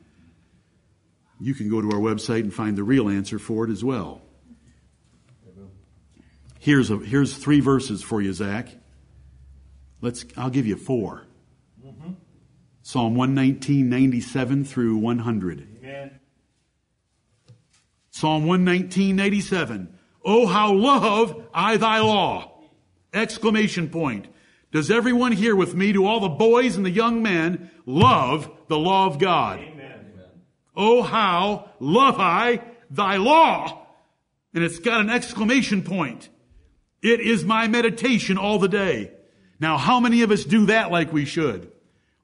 You can go to our website and find the real answer for it as well. Here's, a, here's three verses for you, Zach. Let's, I'll give you 4 mm-hmm. Psalm 119, 97 through 100. Amen. Psalm 119, 87. Oh, how love I thy law! Exclamation point. Does everyone here with me, do all the boys and the young men, love the law of God? Amen. Oh, how love I thy law! And it's got an exclamation point. It is my meditation all the day. Now, how many of us do that like we should?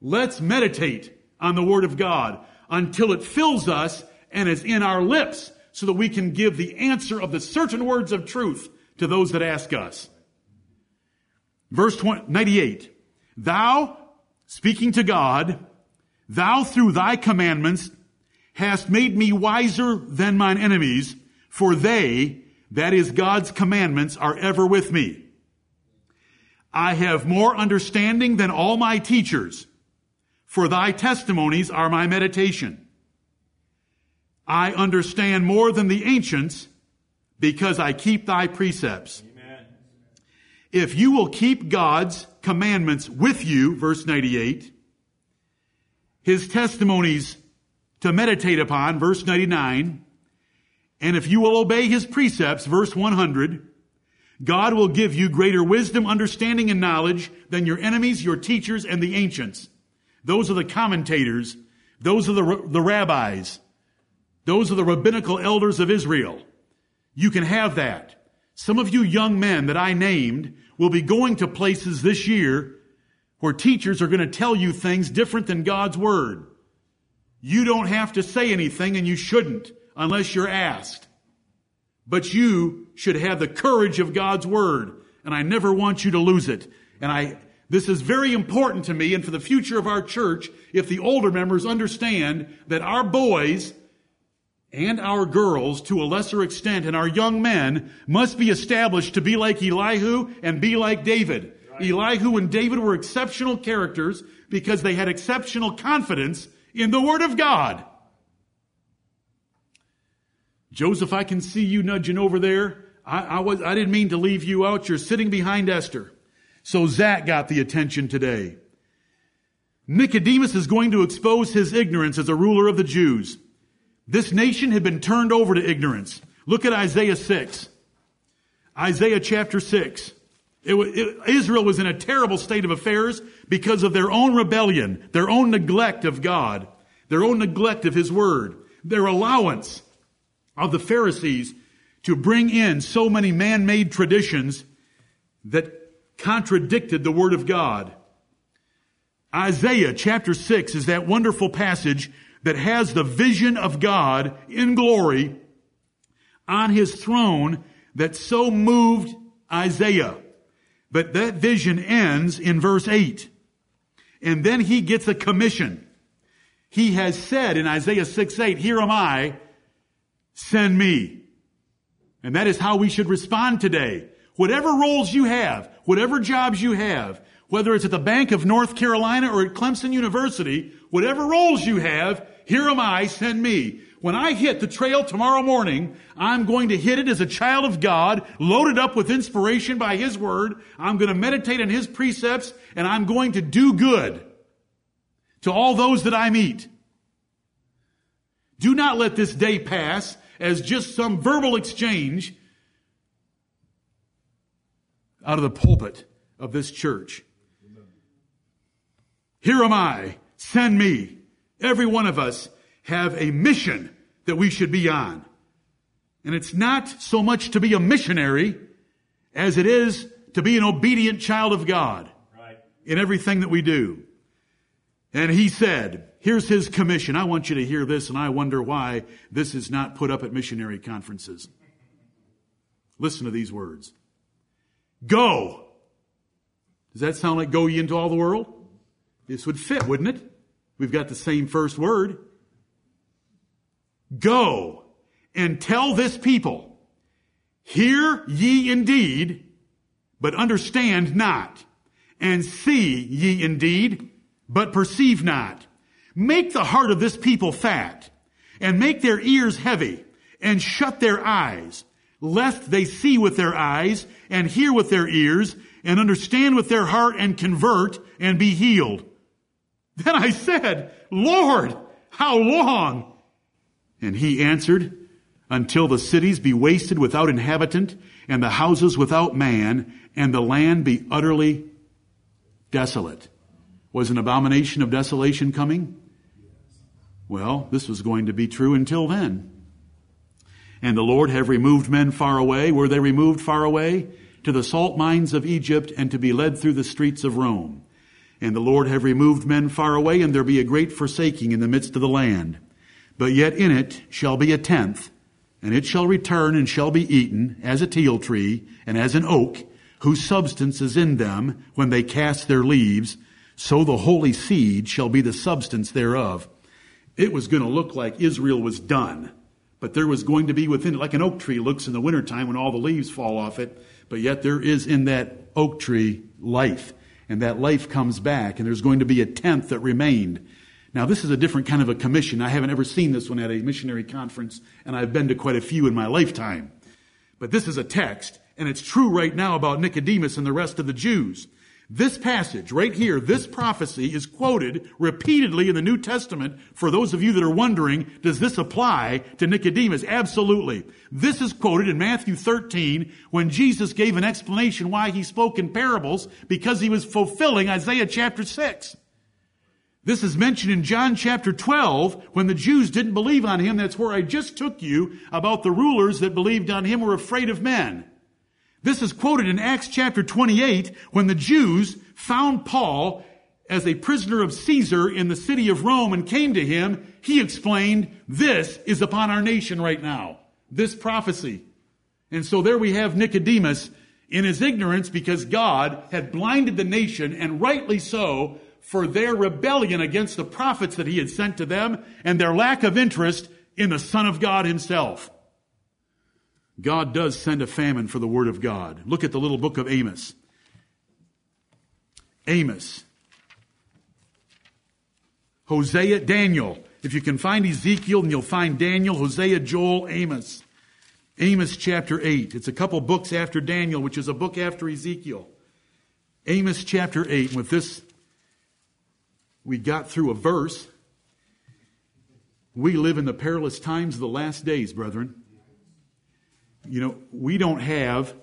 Let's meditate on the Word of God until it fills us and is in our lips so that we can give the answer of the certain words of truth to those that ask us. Verse 98. Thou, speaking to God, thou through thy commandments hast made me wiser than mine enemies, for they, that is God's commandments, are ever with me. I have more understanding than all my teachers, for thy testimonies are my meditation. I understand more than the ancients because I keep thy precepts. Amen. If you will keep God's commandments with you, verse 98, his testimonies to meditate upon, verse 99, and if you will obey his precepts, verse 100, God will give you greater wisdom, understanding, and knowledge than your enemies, your teachers, and the ancients. Those are the commentators. Those are the, the rabbis. Those are the rabbinical elders of Israel. You can have that. Some of you young men that I named will be going to places this year where teachers are going to tell you things different than God's Word. You don't have to say anything and you shouldn't unless you're asked. But you should have the courage of God's Word and I never want you to lose it. And I, this is very important to me and for the future of our church if the older members understand that our boys and our girls to a lesser extent and our young men must be established to be like Elihu and be like David. Right. Elihu and David were exceptional characters because they had exceptional confidence in the Word of God. Joseph, I can see you nudging over there. I, I, was, I didn't mean to leave you out. You're sitting behind Esther. So Zach got the attention today. Nicodemus is going to expose his ignorance as a ruler of the Jews. This nation had been turned over to ignorance. Look at Isaiah 6. Isaiah chapter 6. It, it, Israel was in a terrible state of affairs because of their own rebellion, their own neglect of God, their own neglect of His Word, their allowance of the Pharisees to bring in so many man-made traditions that contradicted the Word of God. Isaiah chapter 6 is that wonderful passage that has the vision of God in glory on his throne that so moved Isaiah. But that vision ends in verse 8. And then he gets a commission. He has said in Isaiah 6 8, Here am I, send me. And that is how we should respond today. Whatever roles you have, whatever jobs you have, whether it's at the Bank of North Carolina or at Clemson University, whatever roles you have, here am I, send me. When I hit the trail tomorrow morning, I'm going to hit it as a child of God, loaded up with inspiration by His Word. I'm going to meditate on His precepts, and I'm going to do good to all those that I meet. Do not let this day pass as just some verbal exchange out of the pulpit of this church. Here am I, send me. Every one of us have a mission that we should be on. And it's not so much to be a missionary as it is to be an obedient child of God right. in everything that we do. And he said, here's his commission. I want you to hear this and I wonder why this is not put up at missionary conferences. Listen to these words. Go. Does that sound like go ye into all the world? This would fit, wouldn't it? We've got the same first word. Go and tell this people, hear ye indeed, but understand not, and see ye indeed, but perceive not. Make the heart of this people fat, and make their ears heavy, and shut their eyes, lest they see with their eyes, and hear with their ears, and understand with their heart, and convert, and be healed. Then I said, Lord, how long? And he answered, until the cities be wasted without inhabitant, and the houses without man, and the land be utterly desolate. Was an abomination of desolation coming? Well, this was going to be true until then. And the Lord have removed men far away. Were they removed far away? To the salt mines of Egypt and to be led through the streets of Rome. And the Lord have removed men far away, and there be a great forsaking in the midst of the land. But yet in it shall be a tenth, and it shall return and shall be eaten as a teil tree and as an oak, whose substance is in them when they cast their leaves. So the holy seed shall be the substance thereof. It was going to look like Israel was done, but there was going to be within it, like an oak tree looks in the wintertime when all the leaves fall off it, but yet there is in that oak tree life and that life comes back, and there's going to be a tenth that remained. Now, this is a different kind of a commission. I haven't ever seen this one at a missionary conference, and I've been to quite a few in my lifetime. But this is a text, and it's true right now about Nicodemus and the rest of the Jews. This passage right here, this prophecy is quoted repeatedly in the New Testament. For those of you that are wondering, does this apply to Nicodemus? Absolutely. This is quoted in Matthew 13 when Jesus gave an explanation why he spoke in parables because he was fulfilling Isaiah chapter 6. This is mentioned in John chapter 12 when the Jews didn't believe on him. That's where I just took you about the rulers that believed on him were afraid of men. This is quoted in Acts chapter 28 when the Jews found Paul as a prisoner of Caesar in the city of Rome and came to him. He explained, this is upon our nation right now. This prophecy. And so there we have Nicodemus in his ignorance because God had blinded the nation and rightly so for their rebellion against the prophets that he had sent to them and their lack of interest in the Son of God himself. God does send a famine for the Word of God. Look at the little book of Amos. Amos. Hosea, Daniel. If you can find Ezekiel, then you'll find Daniel, Hosea, Joel, Amos. Amos chapter 8. It's a couple books after Daniel, which is a book after Ezekiel. Amos chapter 8. And with this, we got through a verse. We live in the perilous times of the last days, brethren you know, we don't have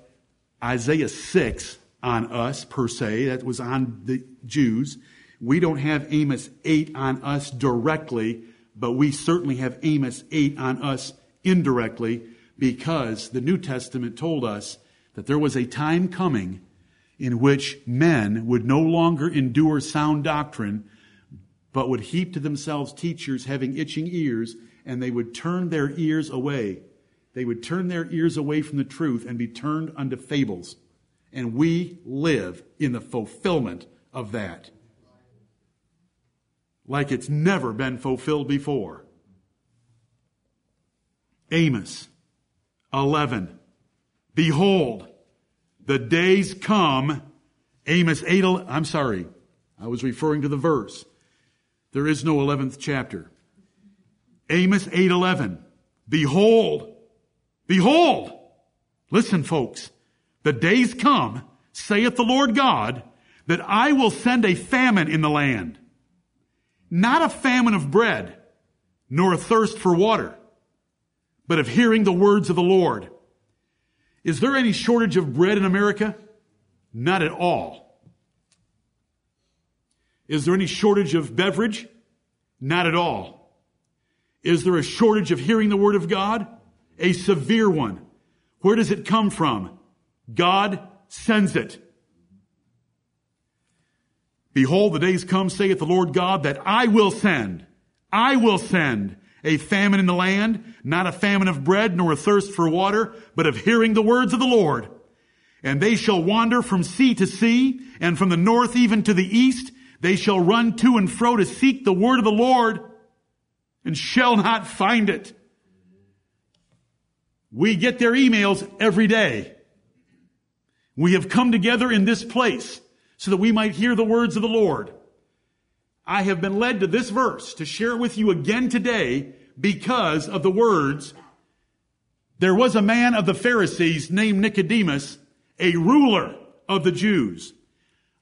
Isaiah 6 on us per se. That was on the Jews. We don't have Amos 8 on us directly, but we certainly have Amos 8 on us indirectly because the New Testament told us that there was a time coming in which men would no longer endure sound doctrine, but would heap to themselves teachers having itching ears, and they would turn their ears away they would turn their ears away from the truth and be turned unto fables. And we live in the fulfillment of that. Like it's never been fulfilled before. Amos 11. Behold, the days come. Amos 8, I'm sorry. I was referring to the verse. There is no 11th chapter. Amos 8:11. Behold, Behold, listen folks, the days come, saith the Lord God, that I will send a famine in the land. Not a famine of bread, nor a thirst for water, but of hearing the words of the Lord. Is there any shortage of bread in America? Not at all. Is there any shortage of beverage? Not at all. Is there a shortage of hearing the Word of God? A severe one. Where does it come from? God sends it. Behold, the days come, saith the Lord God, that I will send, I will send a famine in the land, not a famine of bread, nor a thirst for water, but of hearing the words of the Lord. And they shall wander from sea to sea, and from the north even to the east. They shall run to and fro to seek the word of the Lord, and shall not find it. We get their emails every day. We have come together in this place so that we might hear the words of the Lord. I have been led to this verse to share it with you again today because of the words. There was a man of the Pharisees named Nicodemus, a ruler of the Jews.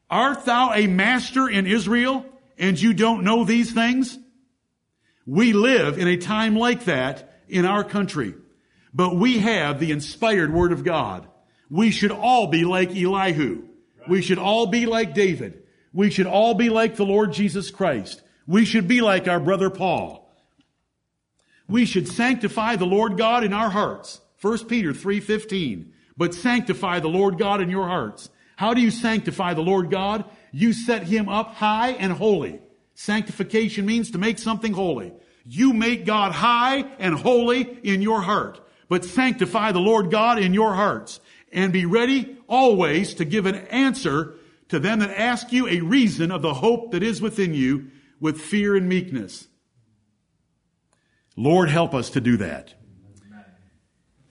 Art thou a master in Israel and you don't know these things? We live in a time like that in our country, but we have the inspired word of God. We should all be like Elihu. We should all be like David. We should all be like the Lord Jesus Christ. We should be like our brother Paul. We should sanctify the Lord God in our hearts. 1 Peter 3:15. But sanctify the Lord God in your hearts. How do you sanctify the Lord God? You set him up high and holy. Sanctification means to make something holy. You make God high and holy in your heart. But sanctify the Lord God in your hearts and be ready always to give an answer to them that ask you a reason of the hope that is within you with fear and meekness. Lord, help us to do that.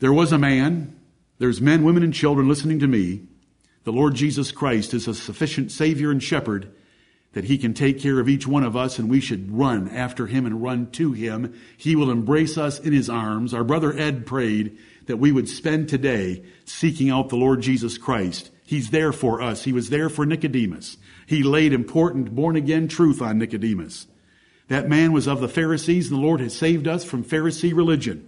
There was a man, there's men, women, and children listening to me. The Lord Jesus Christ is a sufficient Savior and Shepherd that He can take care of each one of us, and we should run after Him and run to Him. He will embrace us in His arms. Our brother Ed prayed that we would spend today seeking out the Lord Jesus Christ. He's there for us. He was there for Nicodemus. He laid important born again truth on Nicodemus. That man was of the Pharisees, and the Lord has saved us from Pharisee religion.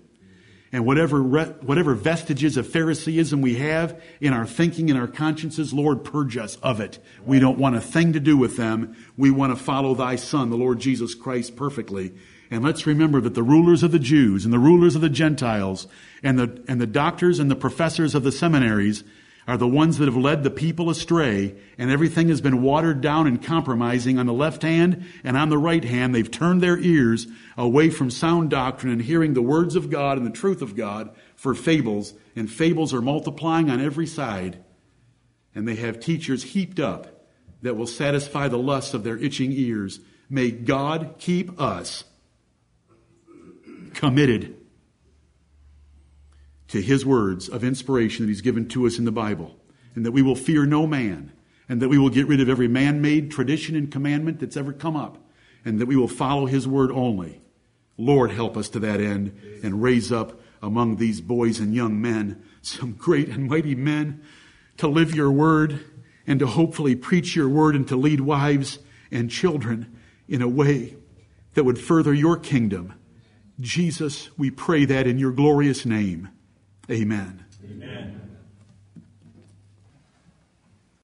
And whatever, whatever vestiges of Phariseeism we have in our thinking and our consciences, Lord, purge us of it. We don't want a thing to do with them. We want to follow thy Son, the Lord Jesus Christ, perfectly. And let's remember that the rulers of the Jews and the rulers of the Gentiles and the, and the doctors and the professors of the seminaries are the ones that have led the people astray, and everything has been watered down and compromising on the left hand and on the right hand. They've turned their ears away from sound doctrine and hearing the words of God and the truth of God for fables, and fables are multiplying on every side. And they have teachers heaped up that will satisfy the lusts of their itching ears. May God keep us committed to his words of inspiration that he's given to us in the Bible, and that we will fear no man, and that we will get rid of every man made tradition and commandment that's ever come up, and that we will follow his word only. Lord, help us to that end and raise up among these boys and young men some great and mighty men to live your word and to hopefully preach your word and to lead wives and children in a way that would further your kingdom. Jesus, we pray that in your glorious name. Amen. Amen.